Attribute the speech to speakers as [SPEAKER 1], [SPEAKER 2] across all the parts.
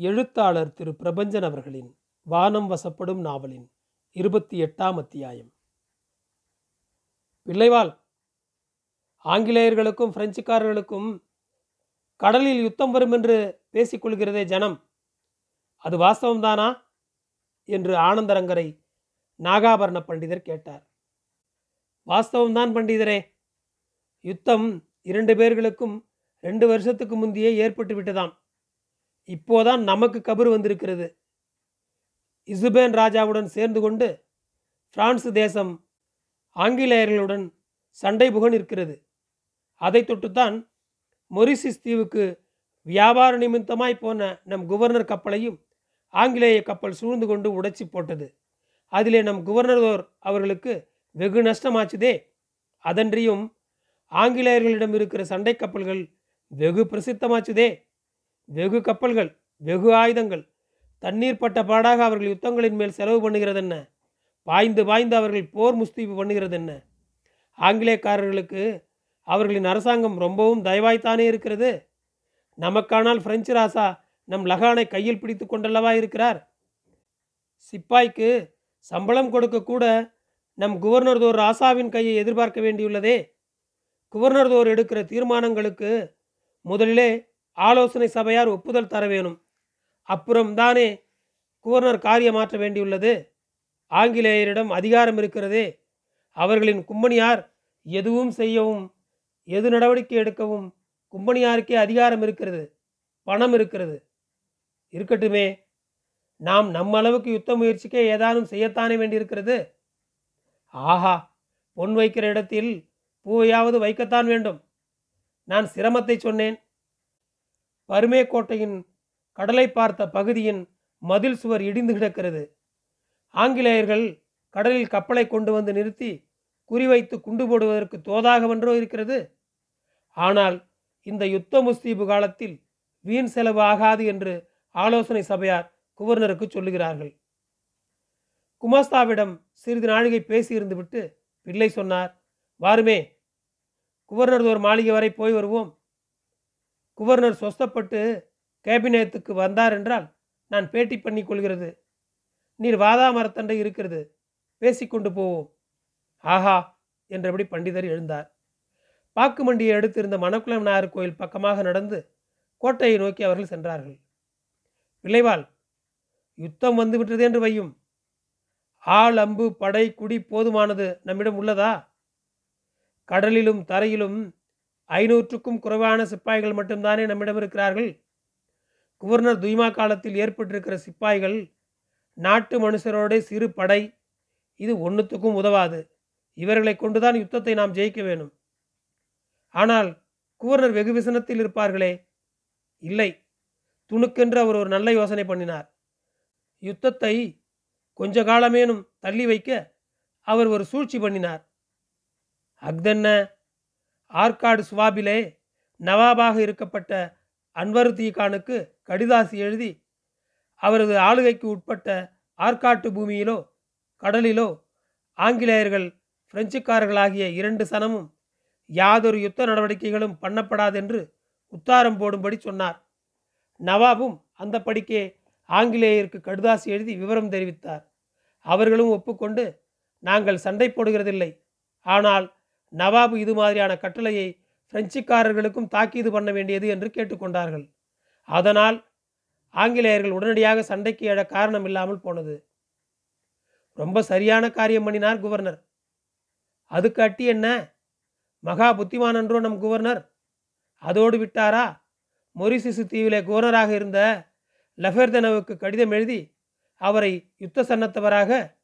[SPEAKER 1] எழுத்தாளர் திரு பிரபஞ்சன் அவர்களின் வானம் வசப்படும் நாவலின் இருபத்தி எட்டாம் அத்தியாயம். பிள்ளைவாள் ஆங்கிலேயர்களுக்கும் பிரெஞ்சுக்காரர்களுக்கும் கடலில் யுத்தம் வரும் என்று பேசிக்கொள்கிறதே ஜனம். அது வாஸ்தவம்தானா? என்று ஆனந்தரங்கரை நாகாபரண பண்டிதர் கேட்டார். வாஸ்தவம்தான் பண்டிதரே. யுத்தம் இரண்டு பேர்களுக்கும் ரெண்டு வருஷத்துக்கு முந்தையே ஏற்பட்டு விட்டதாம் இப்போதான் நமக்கு கபர் வந்திருக்கிறது. இசுபேன் ராஜாவுடன் சேர்ந்து கொண்டு பிரான்ஸ் தேசம் ஆங்கிலேயர்களுடன் சண்டை புகன் இருக்கிறது அதை தொட்டுத்தான் மொரிசிஸ் தீவுக்கு வியாபார நிமித்தமாய் போன நம் குவர்னர் கப்பலையும் ஆங்கிலேய கப்பல் சூழ்ந்து கொண்டு உடைச்சி போட்டது. அதிலே நம் குவர்னரோர் அவர்களுக்கு வெகு நஷ்டமாச்சுதே. அதன்றியும் ஆங்கிலேயர்களிடம் இருக்கிற சண்டை கப்பல்கள் வெகு பிரசித்தமாச்சுதே. வெகு கப்பல்கள் வெகு ஆயுதங்கள். தண்ணீர் பட்ட பாடாக அவர்கள் யுத்தங்களின் மேல் செலவு பண்ணுகிறதென்ன? பாய்ந்து பாய்ந்து அவர்கள் போர் முஸ்தீபு பண்ணுகிறதென்ன? ஆங்கிலேயக்காரர்களுக்கு அவர்களின் அரசாங்கம் ரொம்பவும் தயவாய்த்தானே இருக்கிறது? நமக்கானால் பிரெஞ்சு ராசா நம் லகானை கையில் பிடித்து கொண்டல்லவா இருக்கிறார்? சிப்பாய்க்கு சம்பளம் கொடுக்க கூட நம் குவர்னர்தோர் ராசாவின் கையை எதிர்பார்க்க வேண்டியுள்ளதே. குவர்னர்தோர் எடுக்கிற தீர்மானங்களுக்கு முதலிலே ஆலோசனை சபையார் ஒப்புதல் தர வேணும். அப்புறம் தானே காரியம் காரியமாற்ற வேண்டியுள்ளது. ஆங்கிலேயரிடம் அதிகாரம் இருக்கிறதே. அவர்களின் கும்பனியார் எதுவும் செய்யவும் எது நடவடிக்கை எடுக்கவும் கும்பனியாருக்கே அதிகாரம் இருக்கிறது பணம் இருக்கிறது. இருக்கட்டுமே நாம் நம்ம அளவுக்கு யுத்த முயற்சிக்கே ஏதானும் செய்யத்தானே வேண்டியிருக்கிறது? ஆஹா பொன் வைக்கிற இடத்தில் பூவையாவது வைக்கத்தான் வேண்டும். நான் சிரமத்தை சொன்னேன். பருமே கோட்டையின் கடலை பார்த்த பகுதியின் மதில் சுவர் இடிந்து கிடக்கிறது. ஆங்கிலேயர்கள் கடலில் கப்பலை கொண்டு வந்து நிறுத்தி குறிவைத்து குண்டு போடுவதற்கு தோதாகவென்றோ இருக்கிறது. ஆனால் இந்த யுத்த முஸ்தீபு காலத்தில் வீண் செலவு ஆகாது என்று ஆலோசனை சபையார் குவர்னருக்கு சொல்லுகிறார்கள். குமாஸ்தாவிடம் சிறிது நாழிகை பேசியிருந்து விட்டு பிள்ளை சொன்னார் வாருமே குவர்னர் ஒரு மாளிகை வரை போய் வருவோம். குவர்னர் சொஸ்தப்பட்டு கேபினேத்துக்கு வந்தார் என்றால் நான் பேட்டி பண்ணி கொள்கிறது. நீர் வாதா மரத்தண்டை இருக்கிறது. பேசிக்கொண்டு போவோம். ஆஹா! என்றபடி பண்டிதர் எழுந்தார். பாக்கு மண்டியை எடுத்திருந்த மணக்குளம் நாயர் கோயில் பக்கமாக நடந்து கோட்டையை நோக்கி அவர்கள் சென்றார்கள். விளைவால் யுத்தம் வந்துவிட்டது என்று வையும். ஆள் அம்பு படை குடி போதுமானது நம்மிடம் உள்ளதா? கடலிலும் தரையிலும் ஐநூற்றுக்கும் குறைவான சிப்பாய்கள் மட்டும்தானே நம்மிடம் இருக்கிறார்கள்? குவர்னர் துய்மா காலத்தில் ஏற்பட்டிருக்கிற சிப்பாய்கள் நாட்டு மனுஷரோட சிறு படை இது ஒன்றுத்துக்கும் உதவாது. இவர்களை கொண்டுதான் யுத்தத்தை நாம் ஜெயிக்க வேணும் ஆனால் குவர்னர் வெகு விசனத்தில் இருப்பார்களே? இல்லை. துணுக்கென்று அவர் ஒரு நல்ல யோசனை பண்ணினார். யுத்தத்தை கொஞ்ச காலமேனும் தள்ளி வைக்க அவர் ஒரு சூழ்ச்சி பண்ணினார். அக்தென்ன ஆற்காடு சுவாபிலே நவாபாக இருக்கப்பட்ட அன்வருத்தி கானுக்கு கடிதாசி எழுதி அவரது ஆளுகைக்கு உட்பட்ட ஆற்காட்டு பூமியிலோ கடலிலோ ஆங்கிலேயர்கள் பிரெஞ்சுக்காரர்களாகிய இரண்டு சனமும் யாதொரு யுத்த நடவடிக்கைகளும் பண்ணப்படாதென்று உத்தாரம் போடும்படி சொன்னார். நவாபும் அந்த படிக்கே ஆங்கிலேயருக்கு கடுதாசி எழுதி விவரம் தெரிவித்தார். அவர்களும் ஒப்புக்கொண்டு நாங்கள் சண்டை போடுகிறதில்லை. ஆனால் நவாபு இது மாதிரியான கட்டளையை பிரெஞ்சுக்காரர்களுக்கும் தாக்கீது பண்ண வேண்டியது என்று கேட்டுக்கொண்டார்கள். அதனால் ஆங்கிலேயர்கள் உடனடியாக சண்டைக்கு எழ காரணம் இல்லாமல் போனது. ரொம்ப சரியான காரியம் பண்ணினார் குவர்னர். அதுக்கு அட்டி என்ன? மகா புத்திமானன்றோ நம் குவர்னர்? அதோடு விட்டாரா? மொரிசிசு தீவிலே குவர்னராக இருந்த லெஃபர்தனவுக்கு கடிதம் எழுதி அவரை யுத்த சன்னத்தவராக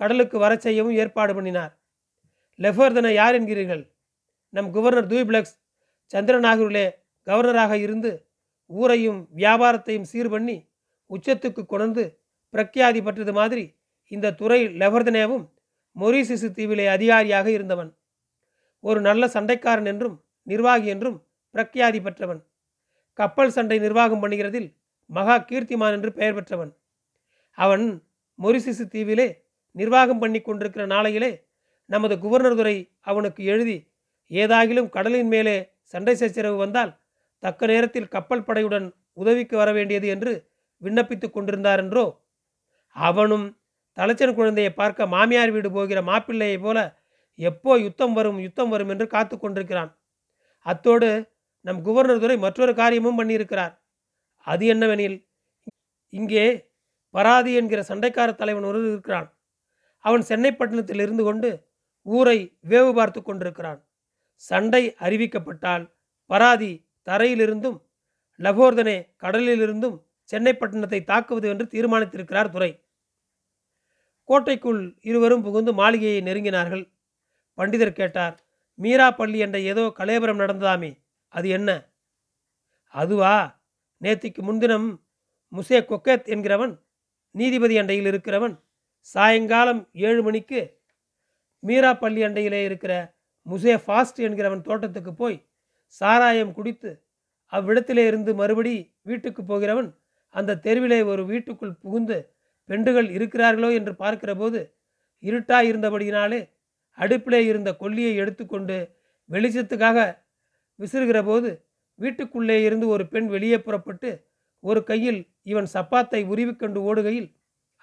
[SPEAKER 1] கடலுக்கு வரச் செய்யவும் ஏற்பாடு பண்ணினார். லெஃபர்தனை யார் என்கிறீர்கள்? நம் குவர்னர் தூய்பிளக்ஸ் சந்திரநாகூரிலே கவர்னராக இருந்து ஊரையும் வியாபாரத்தையும் சீர் பண்ணி உச்சத்துக்கு கொணர்ந்து பிரக்யாதி பற்றது மாதிரி இந்த துறை லெவர்தனேவும் மொரிசிசு தீவிலே அதிகாரியாக இருந்தவன். ஒரு நல்ல சண்டைக்காரன் என்றும் நிர்வாகி என்றும் பிரக்யாதி பெற்றவன். கப்பல் சண்டை நிர்வாகம் பண்ணுகிறதில் மகா கீர்த்திமான் என்று பெயர் பெற்றவன். அவன் மொரிசிசு தீவிலே நிர்வாகம் பண்ணி கொண்டிருக்கிற நாளையிலே நமது குவர்னர் துறை அவனுக்கு எழுதி ஏதாகிலும் கடலின் மேலே சண்டை சச்சரவு வந்தால் தக்க நேரத்தில் கப்பல் படையுடன் உதவிக்கு வர வேண்டியது என்று விண்ணப்பித்துக் கொண்டிருந்தார் என்றோ? அவனும் தலைச்சன் குழந்தையை பார்க்க மாமியார் வீடு போகிற மாப்பிள்ளையைப் போல எப்போ யுத்தம் வரும் யுத்தம் வரும் என்று காத்து கொண்டிருக்கிறான். அத்தோடு நம் குவர்னர் துறை மற்றொரு காரியமும் பண்ணியிருக்கிறார். அது என்னவெனில் இங்கே பராதி என்கிற சண்டைக்கார தலைவன் ஒரு இருக்கிறான். அவன் சென்னைப்பட்டினத்தில் இருந்து கொண்டு ஊரை வேவு பார்த்து கொண்டிருக்கிறான். சண்டை அறிவிக்கப்பட்டால் பராதி தரையிலிருந்தும் லபோர்தனே கடலிலிருந்தும் சென்னை பட்டணத்தை தாக்குவது என்று தீர்மானித்திருக்கிறார் துரை. கோட்டைக்குள் இருவரும் புகுந்து மாளிகையை நெருங்கினார்கள். பண்டிதர் கேட்டார் மீரா பள்ளி என்ற ஏதோ கலேபரம் நடந்ததாமே அது என்ன? அதுவா நேத்திக்கு முன்தினம் முசே கொக்கேத் என்கிறவன் நீதிபதி அண்டையில் இருக்கிறவன் சாயங்காலம் ஏழு மணிக்கு மீரா பள்ளி அண்டையிலே இருக்கிற முசே ஃபாஸ்ட் என்கிறவன் தோட்டத்துக்கு போய் சாராயம் குடித்து அவ்விடத்திலே இருந்து மறுபடி வீட்டுக்கு போகிறவன் அந்த தெருவிலே ஒரு வீட்டுக்குள் புகுந்து பெண்டுகள் இருக்கிறார்களோ என்று பார்க்கிற போது இருட்டாக இருந்தபடியினாலே அடுப்பிலே இருந்த கொல்லியை எடுத்துக்கொண்டு வெளிச்சத்துக்காக விசிறுகிற போது வீட்டுக்குள்ளே இருந்து ஒரு பெண் வெளியே புறப்பட்டு ஒரு கையில் இவன் சப்பாத்தை உருவிக்கொண்டு ஓடுகையில்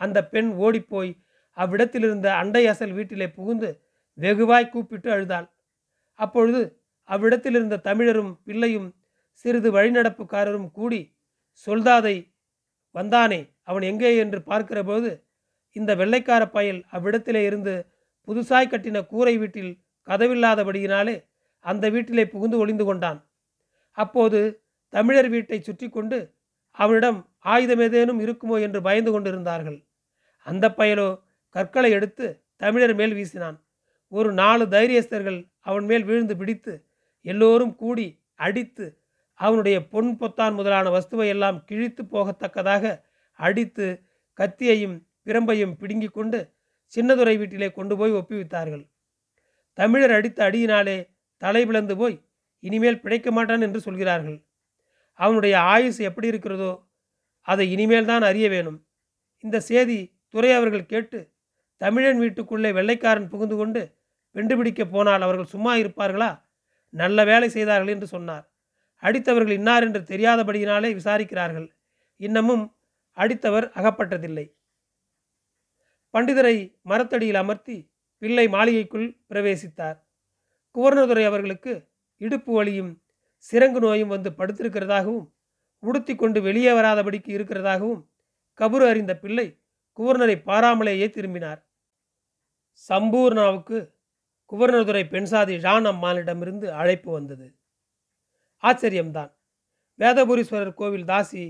[SPEAKER 1] அந்த பெண் ஓடிப்போய் அவ்விடத்திலிருந்த அண்டை அசல் வீட்டிலே புகுந்து வெகுவாய் கூப்பிட்டு அழுதாள். அப்பொழுது அவ்விடத்திலிருந்த தமிழரும் பிள்ளையும் சிறிது வழிநடப்புக்காரரும் கூடி சொல்தாதை வந்தானே அவன் எங்கே? என்று பார்க்கிறபோது இந்த வெள்ளைக்கார பயல் அவ்விடத்திலே இருந்து புதுசாய் கட்டின கூரை வீட்டில் கதவில்லாதபடியினாலே அந்த வீட்டிலே புகுந்து ஒளிந்து கொண்டான். அப்போது தமிழர் வீட்டை சுற்றி கொண்டு அவனிடம் ஆயுதம் ஏதேனும் இருக்குமோ? என்று பயந்து கொண்டிருந்தார்கள். அந்த பயலோ கற்களை எடுத்து தமிழர் மேல் வீசினான். ஒரு நாலு தைரியஸ்தர்கள் அவன் மேல் விழுந்து பிடித்து எல்லோரும் கூடி அடித்து அவனுடைய பொன் பொத்தான் முதலான வஸ்துவை எல்லாம் கிழித்து போகத்தக்கதாக அடித்து கத்தியையும் பிரம்பையும் பிடுங்கி கொண்டு சின்னதுரை வீட்டிலே கொண்டு போய் ஒப்புவித்தார்கள். தமிழர் அடித்த அடியினாலே தலை பிளந்து போய் இனிமேல் பிழைக்க மாட்டான் என்று சொல்கிறார்கள். அவனுடைய ஆயுசு எப்படி இருக்கிறதோ அதை இனிமேல் தான் அறிய வேணும். இந்த செய்தி துறை அவர்கள் கேட்டு தமிழன் வீட்டுக்குள்ளே வெள்ளைக்காரன் புகுந்து கொண்டு வென்று பிடிக்கப் போனால் அவர்கள் சும்மா இருப்பார்களா? நல்ல வேலை செய்தார்கள் என்று சொன்னார். அடித்தவர்கள் இன்னார் என்று தெரியாதபடியினாலே விசாரிக்கிறார்கள். இன்னமும் அடித்தவர் அகப்பட்டதில்லை. பண்டிதரை மரத்தடியில் அமர்த்தி பிள்ளை மாளிகைக்குள் பிரவேசித்தார். குவர்ணதுரை அவர்களுக்கு இடுப்பு வலியும் சிறங்கு நோயும் வந்து படுத்திருக்கிறதாகவும் உடுத்தி கொண்டு வெளியே வராதபடிக்கு இருக்கிறதாகவும் கபுரு அறிந்த பிள்ளை குவர்னரை பாராமலேயே திரும்பினார். சம்பூர்ணாவுக்கு குவர்னர்துறை பெண்சாதி ஜான் அம்மானிடமிருந்து அழைப்பு வந்தது. ஆச்சரியம்தான். வேதபுரீஸ்வரர் கோவில் தாசி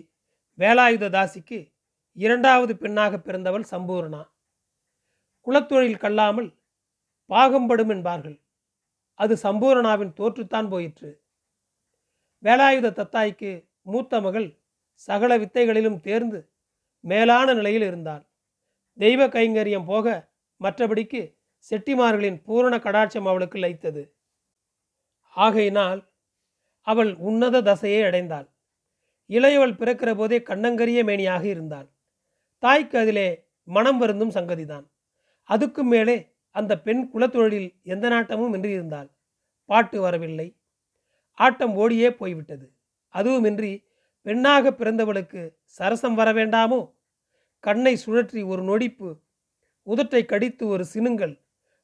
[SPEAKER 1] வேலாயுத தாசிக்கு இரண்டாவது பெண்ணாக பிறந்தவள் சம்பூர்ணா. குலத்தொழில் கல்லாமல் பாகம்படும் என்பார்கள். அது சம்பூர்ணாவின் தோற்றுத்தான் போயிற்று. வேலாயுத தத்தாய்க்கு மூத்த மகள் சகல வித்தைகளிலும் தேர்ந்து மேலான நிலையில் இருந்தாள். தெய்வ கைங்கரியம் போக மற்றபடிக்கு செட்டிமார்களின் பூரண கடாட்சம் அவளுக்கு லைத்தது ஆகையினால் அவள் உன்னத தசையை அடைந்தாள். இளையவள் பிறக்கிற போதே கண்ணங்கரிய மேனியாக இருந்தாள். தாய்க்கு அதிலே மனம் வருந்தும் சங்கதிதான். அதுக்கும் மேலே அந்த பெண் குலத்தொழிலில் எந்த நாட்டமும் இன்றி இருந்தாள் பாட்டு வரவில்லை. ஆட்டம் ஓடியே போய்விட்டது. அதுவுமின்றி பெண்ணாக பிறந்தவளுக்கு சரசம் வர வேண்டாமோ? கண்ணை சுழற்றி ஒரு நொடிப்பு உதட்டை கடித்து ஒரு சினுங்கள்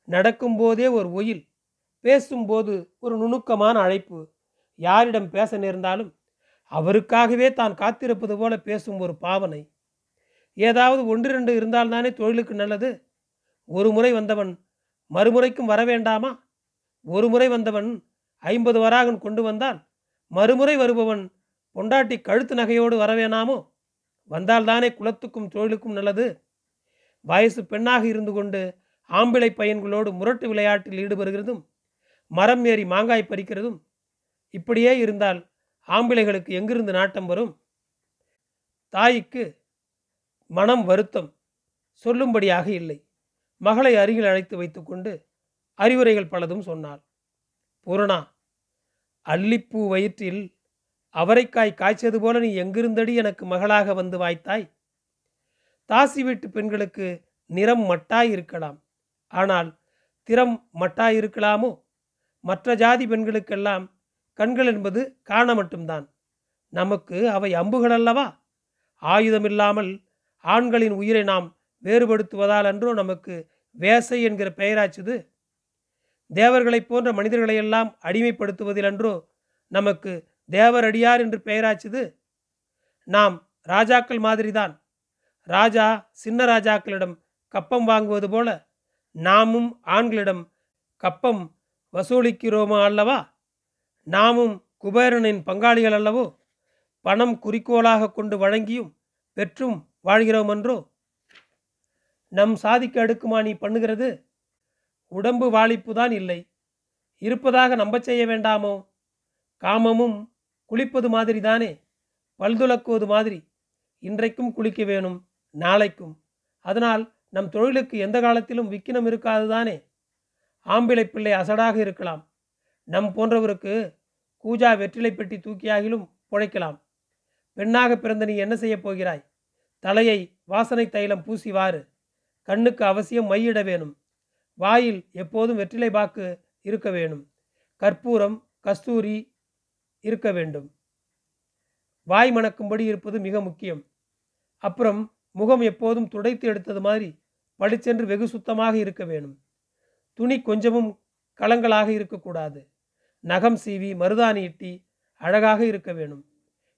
[SPEAKER 1] நடக்கும்போதே ஒரு ஒயில் பேசும்போது ஒரு நுணுக்கமான அழைப்பு. யாரிடம் பேச நேர்ந்தாலும் அவருக்காகவே தான் காத்திருப்பது போல பேசும் ஒரு பாவனை. ஏதாவது ஒன்றிரண்டு இருந்தால்தானே தொழிலுக்கு நல்லது? ஒரு முறை வந்தவன் மறுமுறைக்கும் வர வேண்டாமா? ஒரு முறை வந்தவன் ஐம்பது வராகன் கொண்டு வந்தால் மறுமுறை வருபவன் பொண்டாட்டி கழுத்து நகையோடு வரவேணாமோ வந்தால்தானே குலத்துக்கும் தொழிலுக்கும் நல்லது? வயசு பெண்ணாக இருந்து கொண்டு ஆம்பிளை பையன்களோடு முரட்டு விளையாட்டில் ஈடுபடுகிறதும் மரம் ஏறி மாங்காய் பறிக்கிறதும் இப்படியே இருந்தால் ஆம்பிளைகளுக்கு எங்கிருந்து நாட்டம் வரும்? தாய்க்கு மனம் வருத்தம் சொல்லும்படியாக இல்லை. மகளை அருகில் அழைத்து வைத்துக்கொண்டு அறிவுரைகள் பலதும் சொன்னாள். பூரணா அல்லிப்பூ வயிற்றில் அவரைக்காய் காய்ச்சது போல நீ எங்கிருந்தடி எனக்கு மகளாக வந்து வாய்த்தாய்? தாசி வீட்டு பெண்களுக்கு நிறம் மட்டாய் இருக்கலாம் ஆனால் திறம் மட்டாய் இருக்கலாமோ மற்ற ஜாதி பெண்களுக்கெல்லாம் கண்கள் என்பது காண மட்டும்தான். நமக்கு அவை அம்புகள் அல்லவா ஆயுதம் இல்லாமல் ஆண்களின் உயிரை நாம் வேறுபடுத்துவதால் அன்றோ நமக்கு வேசை என்கிற பெயராச்சுது? தேவர்களைப் போன்ற மனிதர்களையெல்லாம் அடிமைப்படுத்துவதில் அன்றோ நமக்கு தேவரடியார் என்று பெயராச்சுது? நாம் ராஜாக்கள் மாதிரிதான். ராஜா சின்ன ராஜாக்களிடம் கப்பம் வாங்குவது போல நாமும் ஆண்களிடம் கப்பம் வசூலிக்கிறோமா அல்லவா? நாமும் குபேரனின் பங்காளிகள் அல்லவோ? பணம் குறிக்கோளாக கொண்டு வழங்கியும் பெற்றும் வாழ்கிறோம் என்றோ நம் சாதிக்கு அடுக்குமா நீ பண்ணுகிறது? உடம்பு வாழிப்பு தான் இல்லை. இருப்பதாக நம்பச் செய்ய வேண்டாமோ? காமமும் குளிப்பது மாதிரி தானே பல்துலக்குவது மாதிரி இன்றைக்கும் குளிக்க வேணும். நாளைக்கும். அதனால் நம் தொழிலுக்கு எந்த காலத்திலும் விக்கினம் இருக்காது தானே? ஆம்பிளை பிள்ளை அசடாக இருக்கலாம். நம் போன்றவருக்கு கூஜா வெற்றிலை பெட்டி தூக்கியாகிலும் பிழைக்கலாம். பெண்ணாக பிறந்த நீ என்ன செய்யப் போகிறாய்? தலையை வாசனை தைலம் பூசி வாரு கண்ணுக்கு அவசியம் மையிட வேணும். வாயில் எப்போதும் வெற்றிலை பாக்கு இருக்க வேணும். கற்பூரம் கஸ்தூரி இருக்க வேண்டும். வாய் மணக்கும்படி இருப்பது மிக முக்கியம். அப்புறம் முகம் எப்போதும் துடைத்து எடுத்தது மாதிரி பளிச்சென்று வெகு சுத்தமாக இருக்க வேணும். துணி கொஞ்சமும் களங்களாக இருக்கக்கூடாது. நகம் சீவி மருதாணி இட்டி அழகாக இருக்க வேணும்.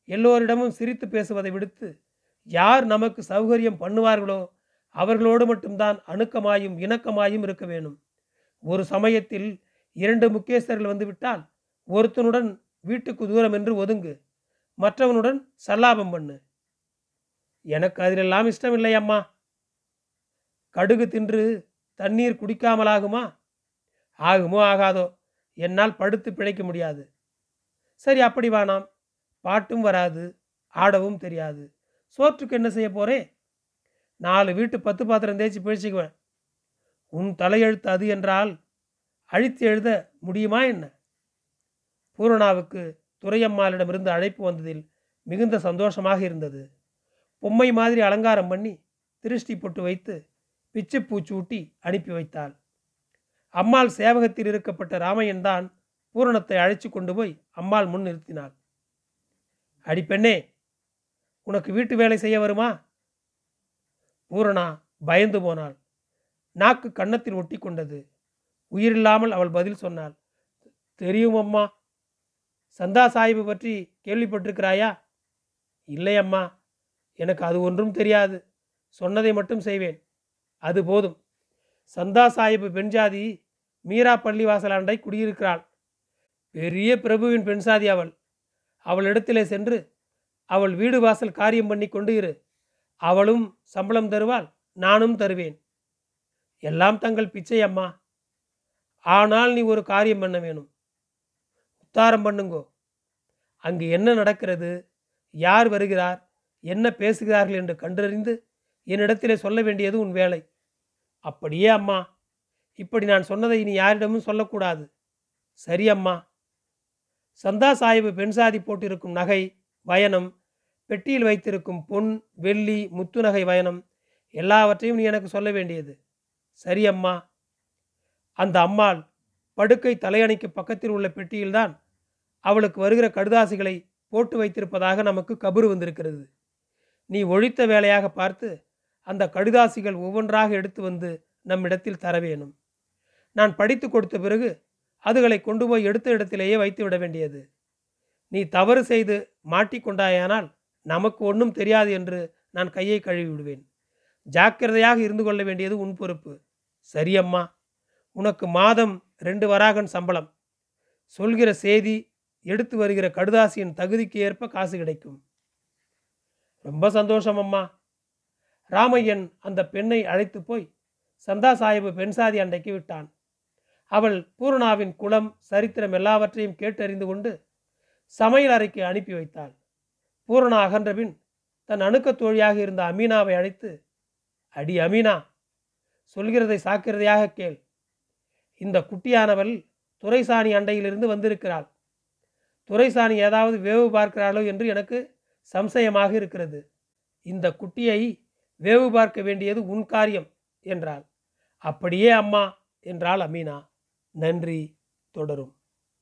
[SPEAKER 1] எல்லோரிடமும் சிரித்து பேசுவதை விடுத்து யார் நமக்கு சௌகரியம் பண்ணுவார்களோ அவர்களோடு மட்டும்தான் அணுக்கமாயும் இணக்கமாயும் இருக்க வேணும். ஒரு சமயத்தில் இரண்டு முக்கியஸ்தர்கள் வந்துவிட்டால் ஒருத்தனுடன் வீட்டுக்கு தூரம் என்று ஒதுங்கு. மற்றவனுடன் சல்லாபம் பண்ணு. எனக்கு அதிலெல்லாம் இஷ்டமில்லை அம்மா கடுகு தின்று தண்ணீர் குடிக்காமலாகுமா? ஆகுமோ ஆகாதோ? என்னால் படுத்து பிழைக்க முடியாது. சரி அப்படி வானாம் பாட்டும் வராது ஆடவும் தெரியாது. சோற்றுக்கு என்ன செய்ய போறே? நாலு வீட்டு பத்து பாத்திரம் தேய்ச்சி பிழைச்சிக்குவேன் உன் தலையெழுத்து அது என்றால் அழித்து எழுத முடியுமா என்ன? பூரணாவுக்கு துரையம்மாளிடமிருந்து அழைப்பு வந்ததில் மிகுந்த சந்தோஷமாக இருந்தது. பொம்மை மாதிரி அலங்காரம் பண்ணி திருஷ்டி பொட்டு வைத்து பிச்சை பூச்சி ஊட்டி அனுப்பி வைத்தாள். அம்மாள் சேவகத்தில் இருக்கப்பட்ட ராமையன் தான் பூரணத்தை அழைச்சி கொண்டு போய் அம்மாள் முன் நிறுத்தினாள். அடிப்பெண்ணே உனக்கு வீட்டு வேலை செய்ய வருமா? பூரணா பயந்து போனாள். நாக்கு கன்னத்தில் ஒட்டி கொண்டது. உயிரில்லாமல் அவள் பதில் சொன்னாள். தெரியும் அம்மா. சந்தா சாஹிபு பற்றி கேள்விப்பட்டிருக்கிறாயா? இல்லை அம்மா. எனக்கு அது ஒன்றும் தெரியாது. சொன்னதை மட்டும் செய்வேன். அது போதும். சந்தா சாஹிப் பெண்ஜாதி மீரா பள்ளிவாசலாண்டை குடியிருக்கிறாள். பெரிய பிரபுவின் பெண்சாதி அவள். அவளிடத்திலே சென்று அவள் வீடு வாசல் காரியம் பண்ணி கொண்டு இரு. அவளும் சம்பளம் தருவாள் நானும் தருவேன். எல்லாம் தங்கள் பிச்சை அம்மா. ஆனால் நீ ஒரு காரியம் பண்ண வேணும். உத்தாரம் பண்ணுங்கோ. அங்கு என்ன நடக்கிறது? யார் வருகிறார்? என்ன பேசுகிறார்கள் என்று கண்டறிந்து என்னிடத்திலே சொல்ல வேண்டியது உன் வேலை. அப்படியே அம்மா இப்படி நான் சொன்னதை இனி யாரிடமும் சொல்லக்கூடாது. சரி அம்மா. சந்தா சாஹிபு பெண்சாதி போட்டிருக்கும் நகை வயனம் பெட்டியில் வைத்திருக்கும் பொன் வெள்ளி முத்து நகை வயனம் எல்லாவற்றையும் நீ எனக்கு சொல்ல வேண்டியது. சரி அம்மா. அந்த அம்மாள் படுக்கை தலையணைக்கு பக்கத்தில் உள்ள பெட்டியில்தான் அவளுக்கு வருகிற கடுதாசிகளை போட்டு வைத்திருப்பதாக நமக்கு கபரு வந்திருக்கிறது. நீ ஒழித்த வேலையாக பார்த்து அந்த கடுதாசிகள் ஒவ்வொன்றாக எடுத்து வந்து நம்மிடத்தில் தர வேணும் நான் படித்து கொடுத்த பிறகு அதுகளை கொண்டு போய் எடுத்த இடத்திலேயே வைத்து விட வேண்டியது. நீ தவறு செய்து மாட்டிக்கொண்டாயானால் நமக்கு ஒன்றும் தெரியாது என்று நான் கையை கழுவி விடுவேன். ஜாக்கிரதையாக இருந்து கொள்ள வேண்டியது உன் பொறுப்பு. சரியம்மா. உனக்கு மாதம் ரெண்டு வராகன் சம்பளம். சொல்கிற செய்தி எடுத்து வருகிற கடுதாசியின் தகுதிக்கு ஏற்ப காசு கிடைக்கும். ரொம்ப சந்தோஷம் அம்மா ராமையன் அந்த பெண்ணை அழைத்து போய் சந்தா சாஹிபு பெண்சாதி அண்டைக்கு விட்டான். அவள் பூர்ணாவின் குலம் சரித்திரம் எல்லாவற்றையும் கேட்டறிந்து கொண்டு சமையல் அறைக்கு அனுப்பி வைத்தாள். பூரணா அகன்றபின் தன் அணுக்க தோழியாக இருந்த அமீனாவை அழைத்து அடி அமீனா சொல்கிறதை சாக்கிரதையாக கேள். இந்த குட்டியானவள் துரைசாணி அண்டையிலிருந்து வந்திருக்கிறாள். துரைசாணி ஏதாவது வேவு பார்க்கிறாளோ என்று எனக்கு சம்சயமாக இருக்கிறது. இந்த குட்டியை வேவு பார்க்க வேண்டியது உன் காரியம் என்றாள். அப்படியே அம்மா என்றாள் அமீனா. நன்றி தொடரும்.